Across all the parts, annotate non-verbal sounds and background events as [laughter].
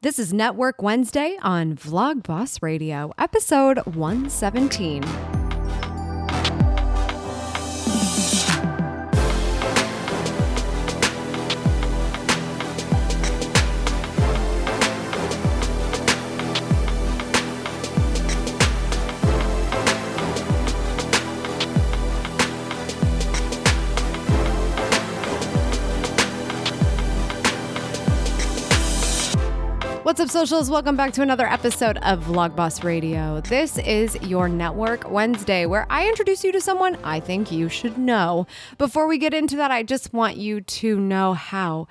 This is Network Wednesday on Vlog Boss Radio, episode 117. What's up, socials? Welcome back to another episode of Vlogboss Radio. This is your Network Wednesday, where I introduce you to someone I think you should know. Before we get into that, I just want you to know how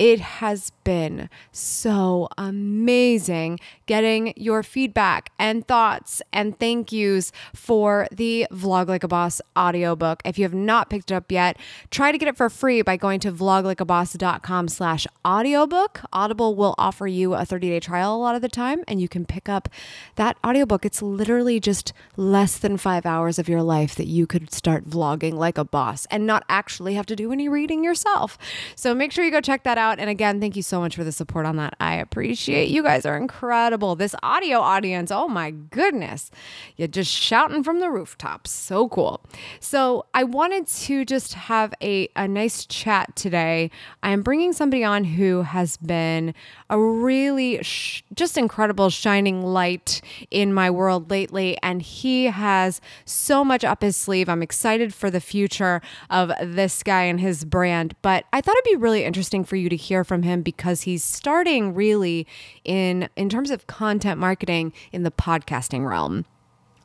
it has been so amazing getting your feedback and thoughts and thank yous for the Vlog Like a Boss audiobook. If you have not picked it up yet, try to get it for free by going to vloglikeaboss.com slash audiobook. Audible will offer you a 30-day trial a lot of the time, and you can pick up that audiobook. It's literally just less than five hours of your life that you could start vlogging like a boss and not actually have to do any reading yourself. So make sure you go check that out. And again, thank you so much for the support on that. I appreciate you guys are incredible. This audio audience, oh my goodness. You're just shouting from the rooftops. So cool. So I wanted to just have a, a nice chat today. I am bringing somebody on who has been a really sh- just incredible shining light in my world lately. And he has so much up his sleeve. I'm excited for the future of this guy and his brand. But I thought it'd be really interesting for you to hear from him because he's starting really in in terms of content marketing in the podcasting realm.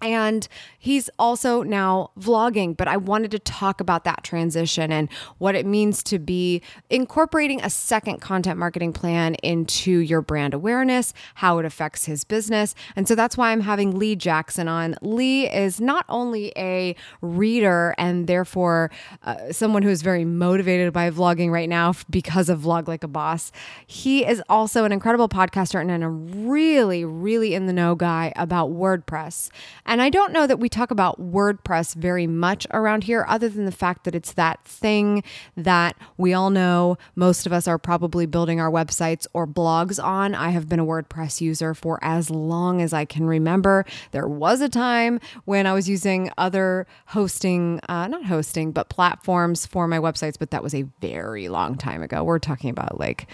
And he's also now vlogging, but I wanted to talk about that transition and what it means to be incorporating a second content marketing plan into your brand awareness, how it affects his business. And so that's why I'm having Lee Jackson on. Lee is not only a reader and therefore uh, someone who is very motivated by vlogging right now because of Vlog Like a Boss, he is also an incredible podcaster and a really, really in the know guy about WordPress. And I don't know that we talk about WordPress very much around here, other than the fact that it's that thing that we all know most of us are probably building our websites or blogs on. I have been a WordPress user for as long as I can remember. There was a time when I was using other hosting, uh, not hosting, but platforms for my websites, but that was a very long time ago. We're talking about like,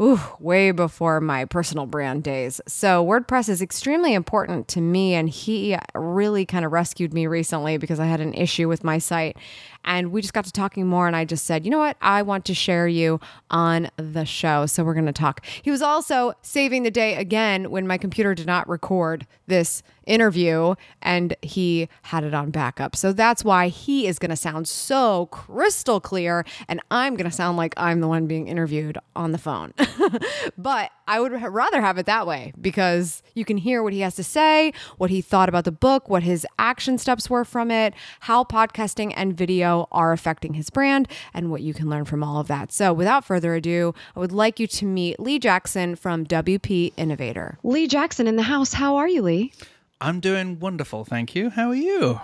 ooh, way before my personal brand days. So WordPress is extremely important to me, and he really kind of rescued me recently because I had an issue with my site. And we just got to talking more, and I just said, you know what? I want to share you on the show. So we're going to talk. He was also saving the day again when my computer did not record this interview and he had it on backup. So that's why he is going to sound so crystal clear and I'm going to sound like I'm the one being interviewed on the phone. [laughs] but I would rather have it that way because you can hear what he has to say, what he thought about the book, what his action steps were from it, how podcasting and video are affecting his brand, and what you can learn from all of that. So without further ado, I would like you to meet Lee Jackson from WP Innovator. Lee Jackson in the house. How are you, Lee? I'm doing wonderful, thank you. How are you?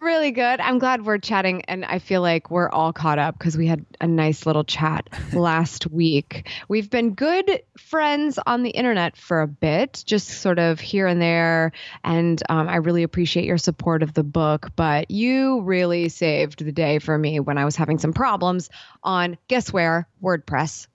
Really good. I'm glad we're chatting, and I feel like we're all caught up because we had a nice little chat [laughs] last week. We've been good friends on the internet for a bit, just sort of here and there. And um, I really appreciate your support of the book. But you really saved the day for me when I was having some problems on guess where WordPress,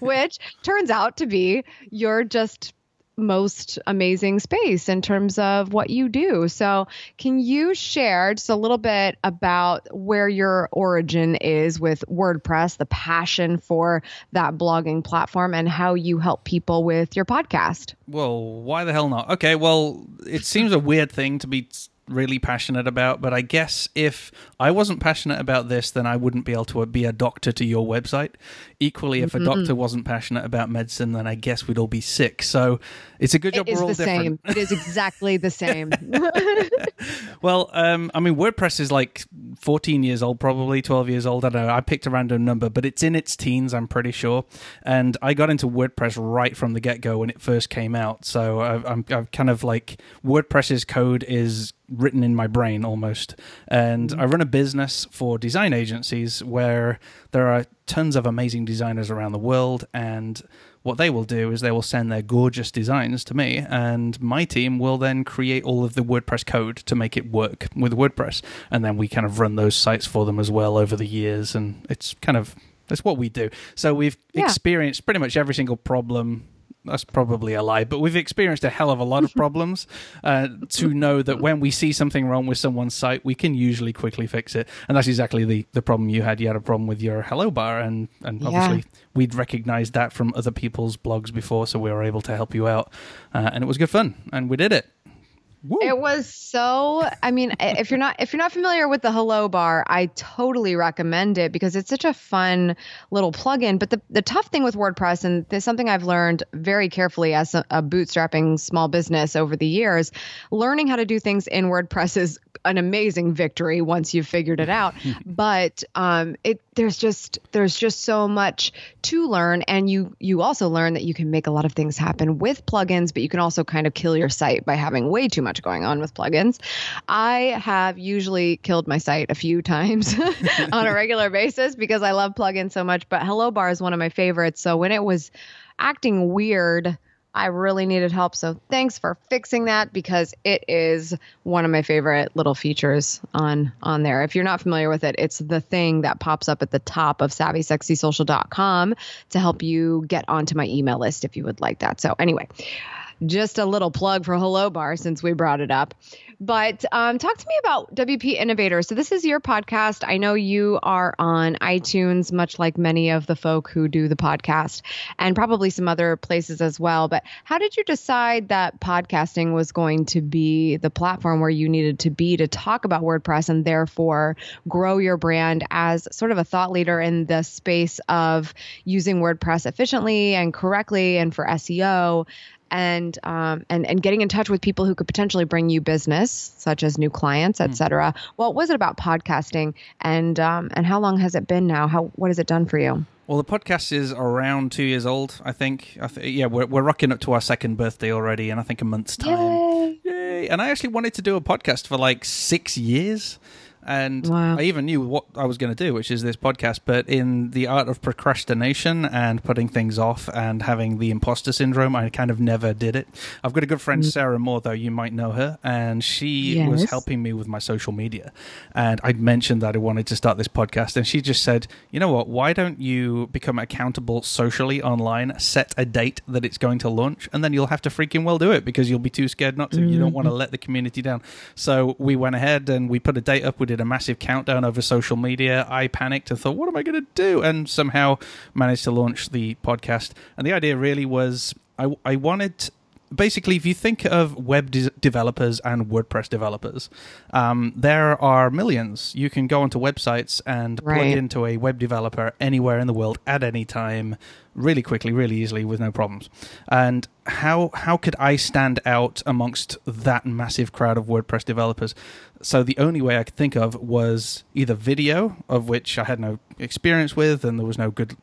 [laughs] [laughs] which turns out to be you're just most amazing space in terms of what you do. So, can you share just a little bit about where your origin is with WordPress, the passion for that blogging platform, and how you help people with your podcast? Well, why the hell not? Okay, well, it seems a weird thing to be really passionate about, but I guess if I wasn't passionate about this, then I wouldn't be able to be a doctor to your website. Equally, if mm-hmm. a doctor wasn't passionate about medicine, then I guess we'd all be sick. So it's a good job it we're all the different. Same. It is exactly the same. [laughs] well, um, I mean, WordPress is like 14 years old, probably 12 years old. I don't know. I picked a random number, but it's in its teens, I'm pretty sure. And I got into WordPress right from the get go when it first came out. So I've, I'm, I've kind of like WordPress's code is written in my brain almost. And mm-hmm. I run a business for design agencies where there are tons of amazing designers around the world. And what they will do is they will send their gorgeous designs to me, and my team will then create all of the WordPress code to make it work with WordPress, and then we kind of run those sites for them as well over the years, and it's kind of that's what we do. So we've yeah. experienced pretty much every single problem that's probably a lie, but we've experienced a hell of a lot of [laughs] problems uh, to know that when we see something wrong with someone's site, we can usually quickly fix it. And that's exactly the, the problem you had. You had a problem with your hello bar, and, and obviously yeah. we'd recognized that from other people's blogs before, so we were able to help you out. Uh, and it was good fun, and we did it. Woo. It was so. I mean, if you're not if you're not familiar with the Hello Bar, I totally recommend it because it's such a fun little plugin. But the the tough thing with WordPress, and there's something I've learned very carefully as a, a bootstrapping small business over the years, learning how to do things in WordPress is an amazing victory once you've figured it out. [laughs] but um, it there's just there's just so much to learn, and you you also learn that you can make a lot of things happen with plugins, but you can also kind of kill your site by having way too much going on with plugins. I have usually killed my site a few times [laughs] on a regular basis because I love plugins so much. But Hello Bar is one of my favorites. So when it was acting weird I really needed help. So thanks for fixing that because it is one of my favorite little features on on there. If you're not familiar with it, it's the thing that pops up at the top of savvysexysocial.com to help you get onto my email list if you would like that. So anyway, just a little plug for Hello Bar since we brought it up. But um, talk to me about WP Innovator. So, this is your podcast. I know you are on iTunes, much like many of the folk who do the podcast, and probably some other places as well. But how did you decide that podcasting was going to be the platform where you needed to be to talk about WordPress and therefore grow your brand as sort of a thought leader in the space of using WordPress efficiently and correctly and for SEO? And um, and and getting in touch with people who could potentially bring you business, such as new clients, et hmm. cetera. What was it about podcasting, and um, and how long has it been now? How what has it done for you? Well, the podcast is around two years old, I think. I th- yeah, we're we're rocking up to our second birthday already, and I think a month's time. Yay! Yay! And I actually wanted to do a podcast for like six years. And wow. I even knew what I was going to do, which is this podcast. But in the art of procrastination and putting things off and having the imposter syndrome, I kind of never did it. I've got a good friend, mm. Sarah Moore, though you might know her, and she yes. was helping me with my social media. And I mentioned that I wanted to start this podcast, and she just said, "You know what? Why don't you become accountable socially online? Set a date that it's going to launch, and then you'll have to freaking well do it because you'll be too scared not to. Mm. You don't want to mm-hmm. let the community down." So we went ahead and we put a date up. We did did a massive countdown over social media. I panicked and thought, what am I going to do? And somehow managed to launch the podcast. And the idea really was I, I wanted basically, if you think of web de- developers and WordPress developers, um, there are millions. You can go onto websites and right. plug into a web developer anywhere in the world at any time, really quickly, really easily, with no problems. And how how could I stand out amongst that massive crowd of WordPress developers? So the only way I could think of was either video, of which I had no experience with, and there was no good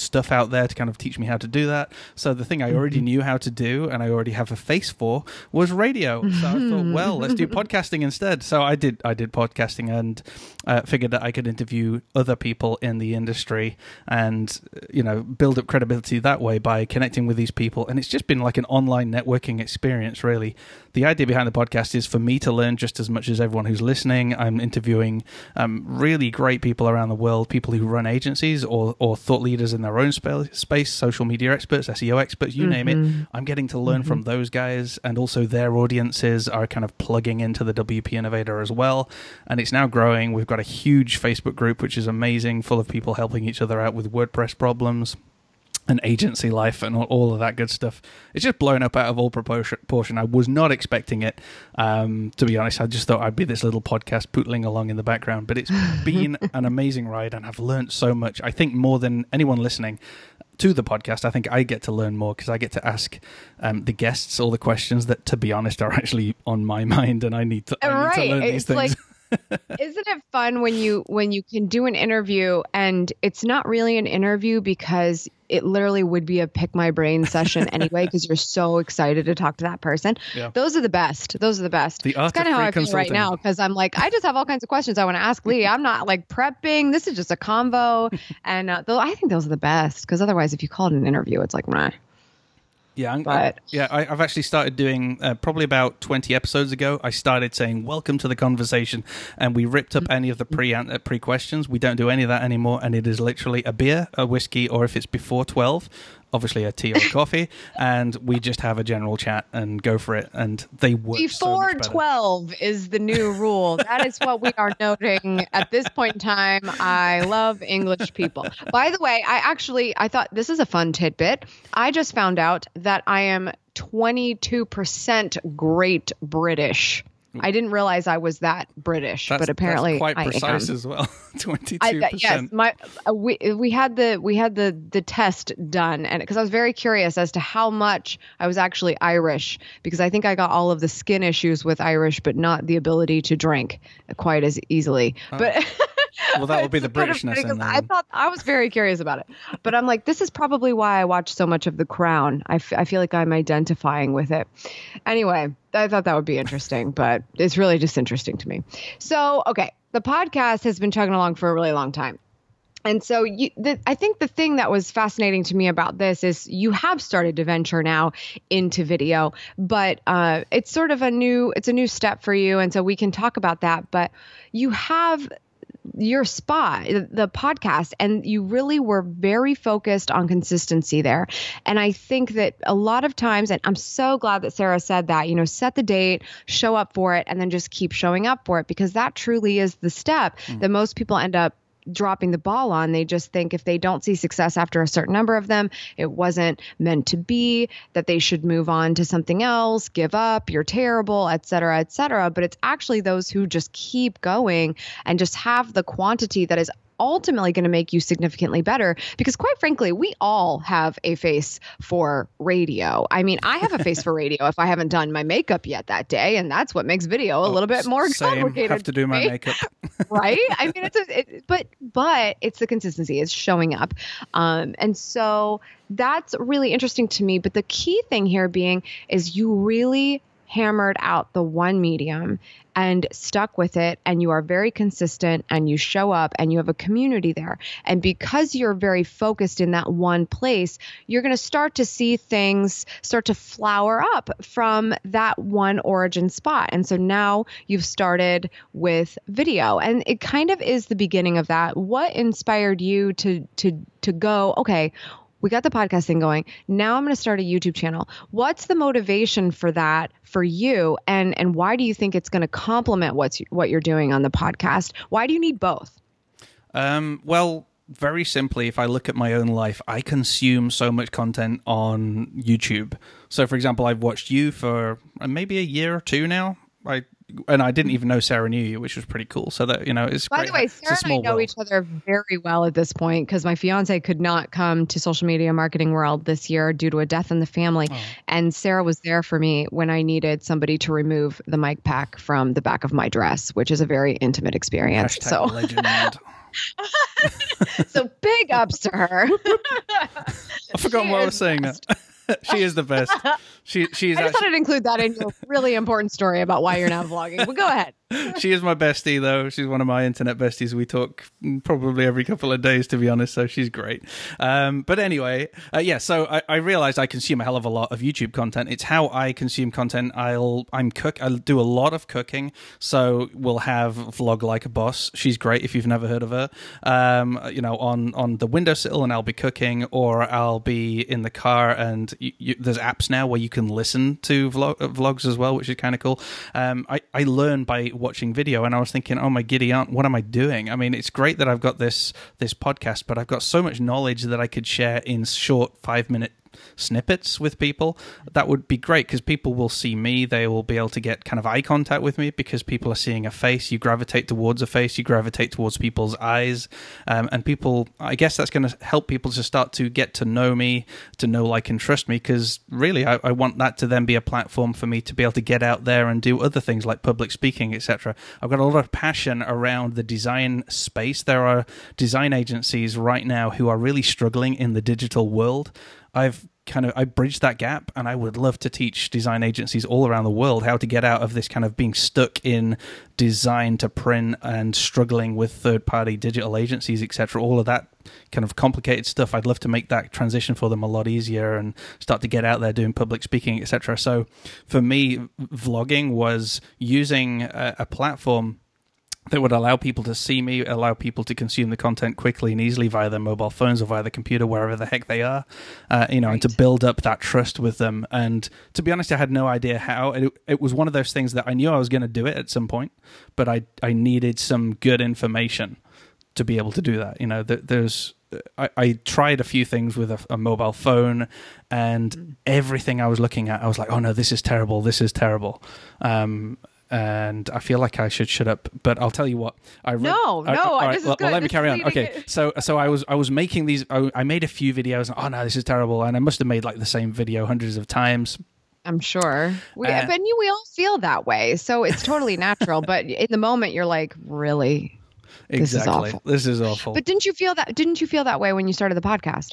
stuff out there to kind of teach me how to do that. So the thing I already mm-hmm. knew how to do and I already have a face for was radio. So I thought, [laughs] well, let's do podcasting instead. So I did I did podcasting and uh, figured that I could interview other people in the industry and you know build up credibility that way by connecting with these people. And it's just been like an online networking experience, really. The idea behind the podcast is for me to learn just as much as everyone who's listening. I'm interviewing um, really great people around the world, people who run agencies or or thought leaders in their own space, social media experts, SEO experts, you mm-hmm. name it. Mm-hmm. I'm getting to learn mm-hmm. from those guys, and also their audiences are kind of plugging into the WP Innovator as well. And it's now growing. We've got a huge Facebook group, which is amazing, full of people helping each other out with WordPress problems and agency life and all, all, of that good stuff. It's just blown up out of all proportion. I was not expecting it, um, to be honest. I just thought I'd be this little podcast pootling along in the background, but it's [laughs] been an amazing ride and I've learned so much. I think more than anyone listening to the podcast, I think I get to learn more because I get to ask um, the guests all the questions that, to be honest, are actually on my [laughs] mind and I need to, I need to learn it's these things. Like- Isn't it fun when you when you can do an interview and it's not really an interview because it literally would be a pick my brain session anyway because you're so excited to talk to that person. Yeah. Those are the best. Those are the best. The it's kind of of how I feel right now because I'm like I just have all kinds of questions I want to ask Lee. I'm not like prepping. This is just a convo, [laughs] and uh, though I think those are the best because otherwise, if you call it an interview, it's like meh. Yeah, I'm, But- yeah, I, I've actually started doing uh, probably about twenty episodes ago. I started saying "Welcome to the conversation," and we ripped up any of the pre uh, pre questions. We don't do any of that anymore, and it is literally a beer, a whiskey, or if it's before twelve, obviously a tea or a [laughs] coffee, and we just have a general chat and go for it. And they work Before better. 12 is the new rule. That is what we are noting at this point in time. I love English people. By the way, I actually I thought this is a fun tidbit. I just found out that I am 22% great British. I didn't realize I was that British, That's, but apparently quite precise as well. [laughs] Twenty I, yes, my uh, we we had the we had the the test done, and because I was very curious as to how much I was actually Irish, because I think I got all of the skin issues with Irish, but not the ability to drink quite as easily. But [laughs] Well, that would be [laughs] the kind of Britishness in I thought I was very curious about it, but I'm like, this is probably why I watch so much of The Crown. I, f- I feel like I'm identifying with it. Anyway, I thought that would be interesting, but it's really just interesting to me. So, okay, the podcast has been chugging along for a really long time. And so you, the, I think the thing that was fascinating to me about this is you have started to venture now into video, but uh, it's sort of a new it's a new step for you, and so we can talk about that. But you have your spot, the podcast, and you really were very focused on consistency there. And I think that a lot of times, and I'm so glad that Sarah said that, you know, set the date, show up for it, and then just keep showing up for it because that truly is the step mm. that most people end up dropping the ball on. They just think if they don't see success after a certain number of them, it wasn't meant to be, that they should move on to something else, give up, you're terrible, et cetera, et cetera. But it's actually those who just keep going and just have the quantity that is ultimately going to make you significantly better because quite frankly we all have a face for radio i mean i have a face for radio if i haven't done my makeup yet that day and that's what makes video a little bit more Oh, Same. complicated Have to do my makeup. [laughs] right? I mean, it's a, it, but but it's the consistency, it's showing up, um, and so that's really interesting to me. But the key thing here being is you really hammered out the one medium and stuck with it and you are very consistent and you show up and you have a community there. And because you're very focused in that one place you're going to start to see things start to flower up from that one origin spot. And so now you've started with video. And it kind of is the beginning of that. What inspired you to to to go okay we got the podcast thing going. Now I'm going to start a YouTube channel. What's the motivation for that for you, and and why do you think it's going to complement what's what you're doing on the podcast? Why do you need both? Um, well, very simply, if I look at my own life, I consume so much content on YouTube. So, for example, I've watched you for uh, maybe a year or two now. I and I didn't even know Sarah knew you, which was pretty cool. So that you know, it's By great. the way, Sarah and I know world. each other very well at this point because my fiance could not come to social media marketing world this year due to a death in the family, Oh. and Sarah was there for me when I needed somebody to remove the mic pack from the back of my dress, which is a very intimate experience. Hashtag so, [laughs] so big ups to her. [laughs] I forgot what I was saying. That [laughs] she is the best. She she I just actually thought I'd include that in your really important story about why you're now vlogging. But go ahead. She is my bestie though. She's one of my internet besties. We talk probably every couple of days, to be honest. So she's great. Um, but anyway, uh, yeah. So I, I realized I consume a hell of a lot of YouTube content. It's how I consume content. I'll I'm cook. I'll do a lot of cooking. So we'll have vlog like a boss. She's great if you've never heard of her. Um, you know, on on the windowsill, and I'll be cooking, or I'll be in the car, and you, you, there's apps now where you can listen to vlog, uh, vlogs as well, which is kind of cool. Um, I I learn by watching video, and I was thinking, oh my giddy aunt, what am I doing? I mean, it's great that I've got this this podcast, but I've got so much knowledge that I could share in short five minute snippets with people, that would be great because people will see me. They will be able to get kind of eye contact with me because people are seeing a face. You gravitate towards a face, you gravitate towards people's eyes. Um, and people, I guess that's going to help people to start to get to know me, to know, like, and trust me because really I, I want that to then be a platform for me to be able to get out there and do other things like public speaking, etc. I've got a lot of passion around the design space. There are design agencies right now who are really struggling in the digital world. I've kind of I bridged that gap and I would love to teach design agencies all around the world how to get out of this kind of being stuck in design to print and struggling with third party digital agencies etc all of that kind of complicated stuff. I'd love to make that transition for them a lot easier and start to get out there doing public speaking etc so for me vlogging was using a, a platform that would allow people to see me, allow people to consume the content quickly and easily via their mobile phones or via the computer, wherever the heck they are, uh, you know, right. and to build up that trust with them. And to be honest, I had no idea how. It, it was one of those things that I knew I was going to do it at some point, but I I needed some good information to be able to do that. You know, there's I, I, tried a few things with a, a, mobile phone, and mm. everything I was looking at, I was like, "Oh no, this is terrible! This is terrible!" Um, and I feel like I should shut up. But I'll tell you what. I read, no, I, no. All right, well, well, let me carry on. Okay, so so I was I was making these. I, I made a few videos. And, oh no, this is terrible, and I must have made like the same video hundreds of times. I'm sure. We, uh, but we all feel that way, so it's totally [laughs] natural. but in the moment, you're like, really. This exactly. Is awful. This is awful. But didn't you feel that? Didn't you feel that way when you started the podcast?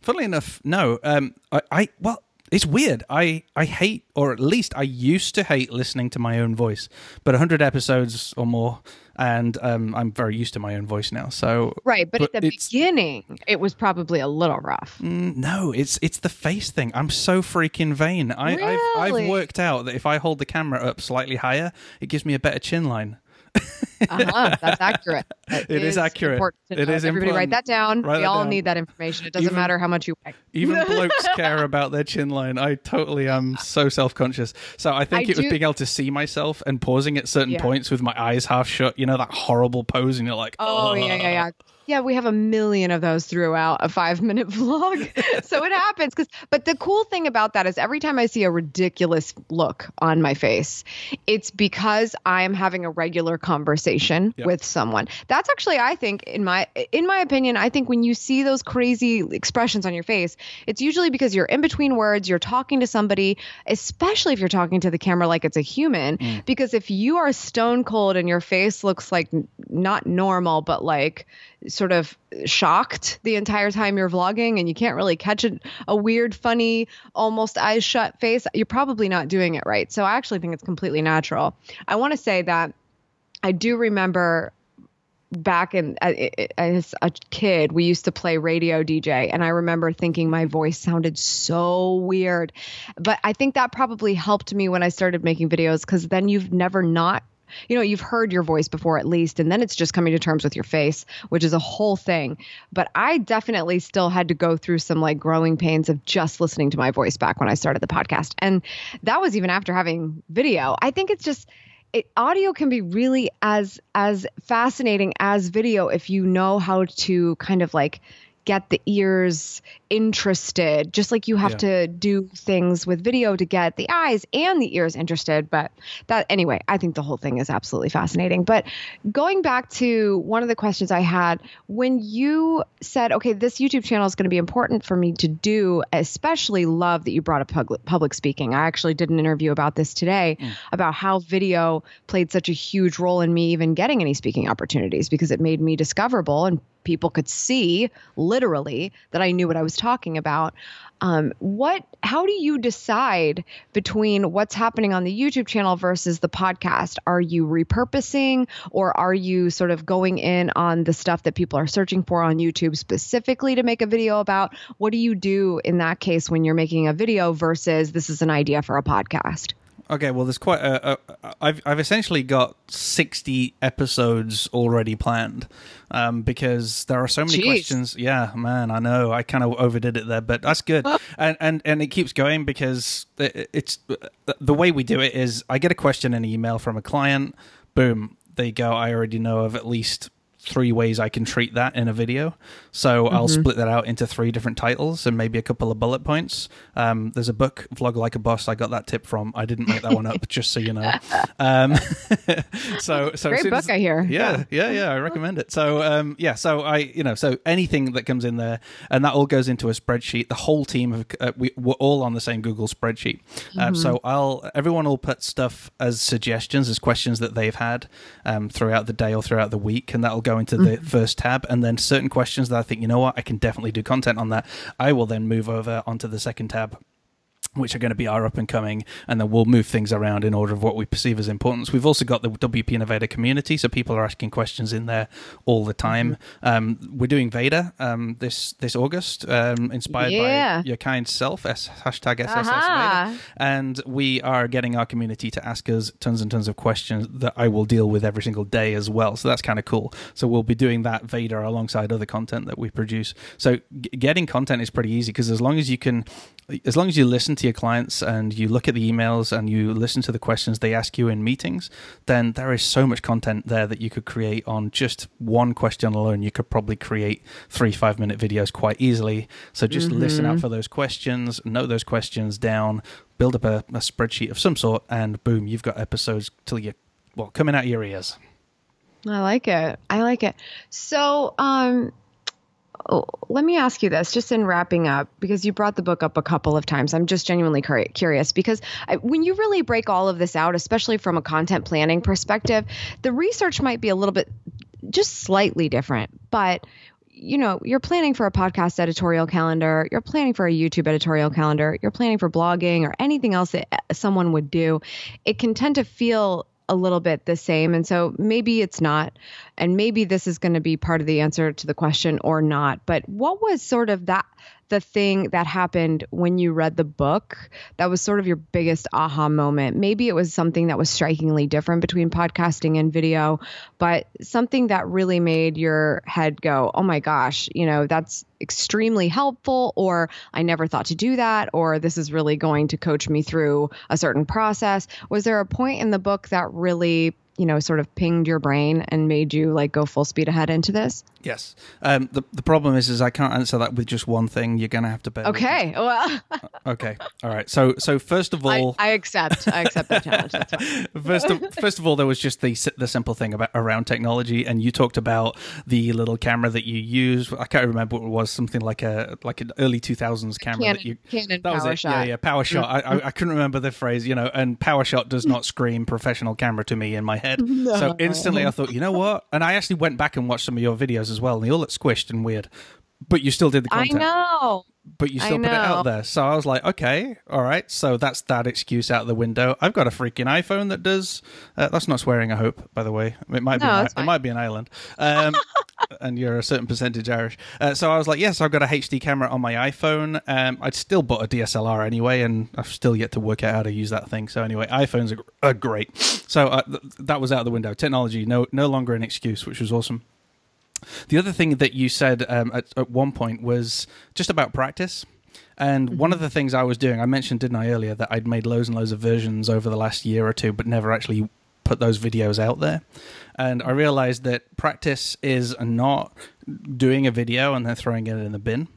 Funnily enough, no. Um, I, I well, it's weird. I, I hate, or at least I used to hate listening to my own voice. But 100 episodes or more, and um, I'm very used to my own voice now. So right, but, but at the beginning, it was probably a little rough. Mm, no, it's it's the face thing. I'm so freaking vain. I, really? I've, I've worked out that if I hold the camera up slightly higher, it gives me a better chin line [laughs] uh-huh. That's accurate. [laughs] That it is, is accurate. It is important. Everybody important. write that down. Write we all down. need that information. It doesn't even, matter how much you weigh. even [laughs] blokes care about their chin line. I totally am so self conscious. So I think I it was being able to see myself and pausing at certain yeah. points with my eyes half shut. You know that horrible pose, and you're like, oh, oh yeah, yeah, yeah. Yeah, we have a million of those throughout a five minute [laughs] vlog. so it happens. Cause, but the cool thing about that is every time I see a ridiculous look on my face, it's because I'm having a regular conversation yep. with someone. That's actually, I think, in my in my opinion, I think when you see those crazy expressions on your face, it's usually because you're in between words, you're talking to somebody, especially if you're talking to the camera like it's a human. Mm. Because if you are stone cold and your face looks like not normal, but like sort of shocked the entire time you're vlogging and you can't really catch a, a weird, funny, almost eyes shut face, you're probably not doing it right. So I actually think it's completely natural. I want to say that I do remember back in uh, as a kid we used to play radio dj and i remember thinking my voice sounded so weird but i think that probably helped me when i started making videos because then you've never not you know, you've heard your voice before at least, and then it's just coming to terms with your face, which is a whole thing. But I definitely still had to go through some like growing pains of just listening to my voice back when I started the podcast. And that was even after having video. I think it's just, it, audio can be really as as fascinating as video if you know how to kind of like get the ears interested, just like you have yeah. to do things with video to get the eyes and the ears interested. But that, anyway, I think the whole thing is absolutely fascinating. But going back to one of the questions I had, when you said, okay, this YouTube channel is going to be important for me to do, especially love that you brought up public, public speaking. I actually did an interview about this today mm. about how video played such a huge role in me even getting any speaking opportunities because it made me discoverable and people could see literally that I knew what I was talking about. Um, what? How do you decide between what's happening on the YouTube channel versus the podcast? Are you repurposing, or are you sort of going in on the stuff that people are searching for on YouTube specifically to make a video about? What do you do in that case when you're making a video versus this is an idea for a podcast? Okay, well, there's quite a, a. I've I've essentially got sixty episodes already planned, um, because there are so many Jeez. questions. Yeah, man, I know I kind of overdid it there, but that's good, and and and it keeps going because it's the way we do it is I get a question in an email from a client, boom, they go. I already know of at least three ways I can treat that in a video. So mm-hmm. I'll split that out into three different titles and maybe a couple of bullet points. Um, there's a book, Vlog Like a Boss. I got that tip from. I didn't make that one up, just so you know. [laughs] Um, [laughs] so, so great book, as, I hear. Yeah, yeah, yeah. I recommend it. So, um, yeah. So I, you know, so anything that comes in there, and that all goes into a spreadsheet. The whole team of uh, we, we're all on the same Google spreadsheet. Um, mm-hmm. So I'll everyone will put stuff as suggestions, as questions that they've had um, throughout the day or throughout the week, and that'll go into the mm-hmm. first tab. And then certain questions that I think, you know what, I can definitely do content on that. I will then move over onto the second tab which are going to be our up and coming, and then we'll move things around in order of what we perceive as importance. We've also got the WP Innovator community, so people are asking questions in there all the time. Mm-hmm. Um, we're doing VEDA um, this this August, um, inspired yeah. by your kind self, S, hashtag SSS VEDA, and we are getting our community to ask us tons and tons of questions that I will deal with every single day as well. So that's kind of cool. So we'll be doing that VEDA alongside other content that we produce. So g- getting content is pretty easy because as long as you can as long as you listen to your clients and you look at the emails and you listen to the questions they ask you in meetings, then there is so much content there that you could create on just one question alone. You could probably create three, five minute videos quite easily. So just mm-hmm. listen out for those questions, note those questions down, build up a, a spreadsheet of some sort, and boom, you've got episodes till you, well, coming out your ears. I like it. I like it. So, um, let me ask you this just in wrapping up because you brought the book up a couple of times i'm just genuinely curious because I, when you really break all of this out especially from a content planning perspective the research might be a little bit just slightly different but you know you're planning for a podcast editorial calendar you're planning for a youtube editorial calendar you're planning for blogging or anything else that uh, someone would do it can tend to feel a little bit the same. And so maybe it's not. And maybe this is going to be part of the answer to the question or not. But what was sort of that the thing that happened when you read the book that was sort of your biggest aha moment? Maybe it was something that was strikingly different between podcasting and video, but something that really made your head go, oh my gosh, you know, that's extremely helpful, or I never thought to do that, or this is really going to coach me through a certain process. Was there a point in the book that really you know, sort of pinged your brain and made you like go full speed ahead into this? Yes. Um, the the problem is, is I can't answer that with just one thing. You're going to have to bear. Okay. Well. okay. All right. So so first of all, I, I accept. I accept the challenge. [laughs] first of first of all, there was just the the simple thing about around technology, and you talked about the little camera that you use. I can't remember what it was. Something like a like an early 2000s camera Canon, that you. Canon that was it. Shot. Yeah, yeah. Power shot. I, I I couldn't remember the phrase. You know, and power shot does not [laughs] scream professional camera to me in my head. No. So instantly, I thought, you know what? And I actually went back and watched some of your videos as well, and they all look squished and weird. But you still did the content. I know. But you still put it out there. So I was like, okay, all right. So that's that excuse out the window. I've got a freaking iPhone that does. Uh, that's not swearing. I hope. By the way, it might no, be. An, it might be an island. Um, [laughs] and you're a certain percentage Irish. Uh, so I was like, yes, I've got a HD camera on my iPhone. Um, I'd still bought a DSLR anyway, and I've still yet to work out how to use that thing. So anyway, iPhones are, are great. So uh, th- that was out the window. Technology, no, no longer an excuse, which was awesome. The other thing that you said um, at, at, one point was just about practice. And mm-hmm. one of the things I was doing, I mentioned, didn't I, earlier, that I'd made loads and loads of versions over the last year or two, but never actually put those videos out there. And I realized that practice is not doing a video and then throwing it in the bin.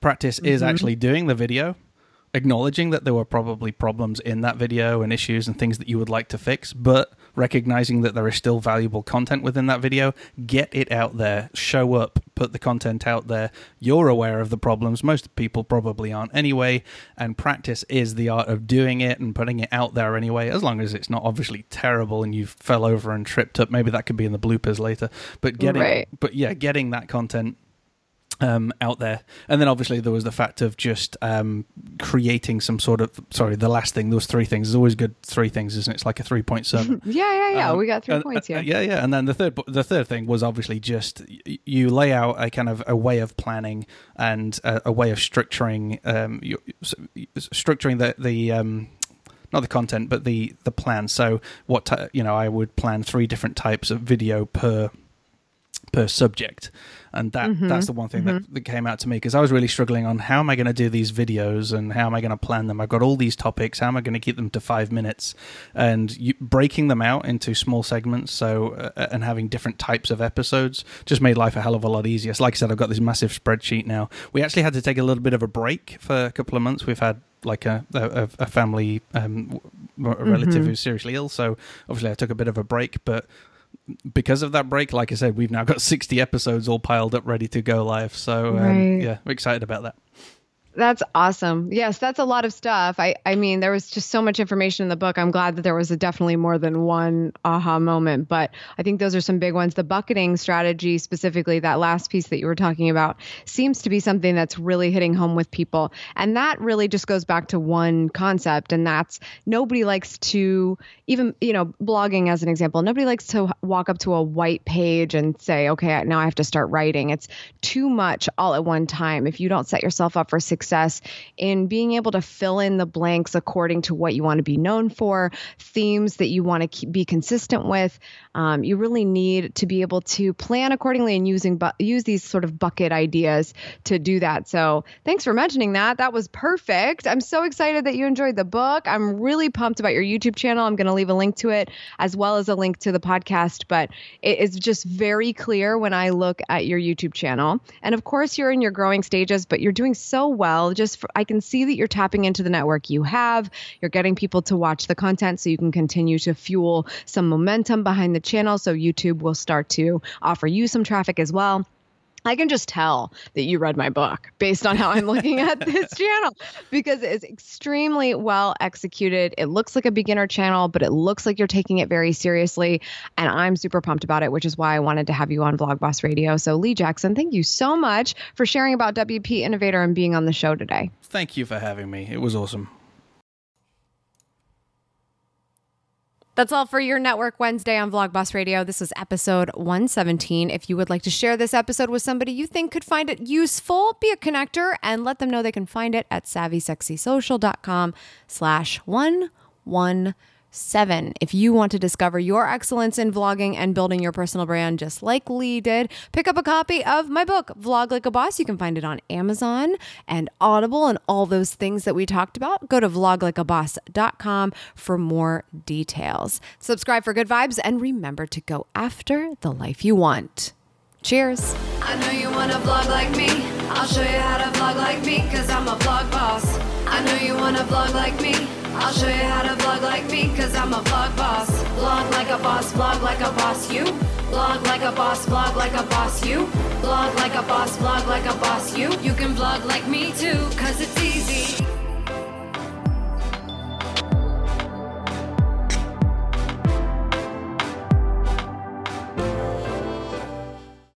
Practice mm-hmm. is actually doing the video, acknowledging that there were probably problems in that video and issues and things that you would like to fix, but recognizing that there is still valuable content within that video, get it out there, show up, put the content out there. You're aware of the problems. Most people probably aren't anyway, and practice is the art of doing it and putting it out there anyway, as long as it's not obviously terrible and you fell over and tripped up. Maybe that could be in the bloopers later. But getting right. but yeah, getting that content um, out there. And then obviously there was the fact of just um, creating some sort of sorry, the last thing. Was three things. There's always good three things, isn't it? It's like a three point sermon. [laughs] yeah, yeah, yeah. Um, we got three and, points. Yeah, uh, yeah, yeah. And then the third the third thing was obviously just you lay out a kind of a way of planning and a, a way of structuring um, structuring the the um, not the content but the the plan. So what t- you know, I would plan three different types of video per per subject and that mm-hmm. that's the one thing mm-hmm. that, that came out to me because I was really struggling on how am I going to do these videos and how am I going to plan them. I've got all these topics. How am I going to keep them to five minutes? And you, breaking them out into small segments, so uh, and having different types of episodes just made life a hell of a lot easier. So like I said, I've got this massive spreadsheet now. We actually had to take a little bit of a break for a couple of months. We've had like a a, a family um, a relative mm-hmm. who's seriously ill, so obviously I took a bit of a break, but because of that break, like I said, we've now got 60 episodes all piled up ready to go live. So, um, right. yeah, we're excited about that. That's awesome. Yes, that's a lot of stuff. I, I mean, there was just so much information in the book. I'm glad that there was definitely more than one aha moment, but I think those are some big ones. The bucketing strategy, specifically, that last piece that you were talking about, seems to be something that's really hitting home with people. And that really just goes back to one concept, and that's nobody likes to, even, you know, blogging as an example, nobody likes to walk up to a white page and say, okay, now I have to start writing. It's too much all at one time. If you don't set yourself up for success, success in being able to fill in the blanks according to what you want to be known for, themes that you want to be consistent with. Um, you really need to be able to plan accordingly and using bu- use these sort of bucket ideas to do that. So thanks for mentioning that. That was perfect. I'm so excited that you enjoyed the book. I'm really pumped about your YouTube channel. I'm going to leave a link to it as well as a link to the podcast. But it is just very clear when I look at your YouTube channel. And of course, you're in your growing stages, but you're doing so well well. Just for, I can see that you're tapping into the network you have. You're getting people to watch the content so you can continue to fuel some momentum behind the channel. So YouTube will start to offer you some traffic as well. I can just tell that you read my book based on how I'm looking at [laughs] this channel because it's extremely well executed. It looks like a beginner channel, but it looks like you're taking it very seriously. And I'm super pumped about it, which is why I wanted to have you on Vlog Boss Radio. So, Lee Jackson, thank you so much for sharing about WP Innovator and being on the show today. Thank you for having me. It was awesome. That's all for your Network Wednesday on Vlogboss Radio. This is episode 117. If you would like to share this episode with somebody you think could find it useful, be a connector and let them know they can find it at savvysexysocial.com slash 117 seven. If you want to discover your excellence in vlogging and building your personal brand just like Lee did, pick up a copy of my book, Vlog Like a Boss. You can find it on Amazon and Audible and all those things that we talked about. Go to vloglikeaboss.com for more details. Subscribe for good vibes and remember to go after the life you want. Cheers. I know you want to vlog like me. I'll show you how to vlog like me, cause I'm a vlog boss. I know you want to vlog like me. I'll show you how to vlog like me, cause I'm a vlog boss. Vlog like a boss, vlog like a boss, you. Vlog like a boss, vlog like a boss, you. Vlog like a boss, vlog like a boss, you. You can vlog like me too, cause it's easy.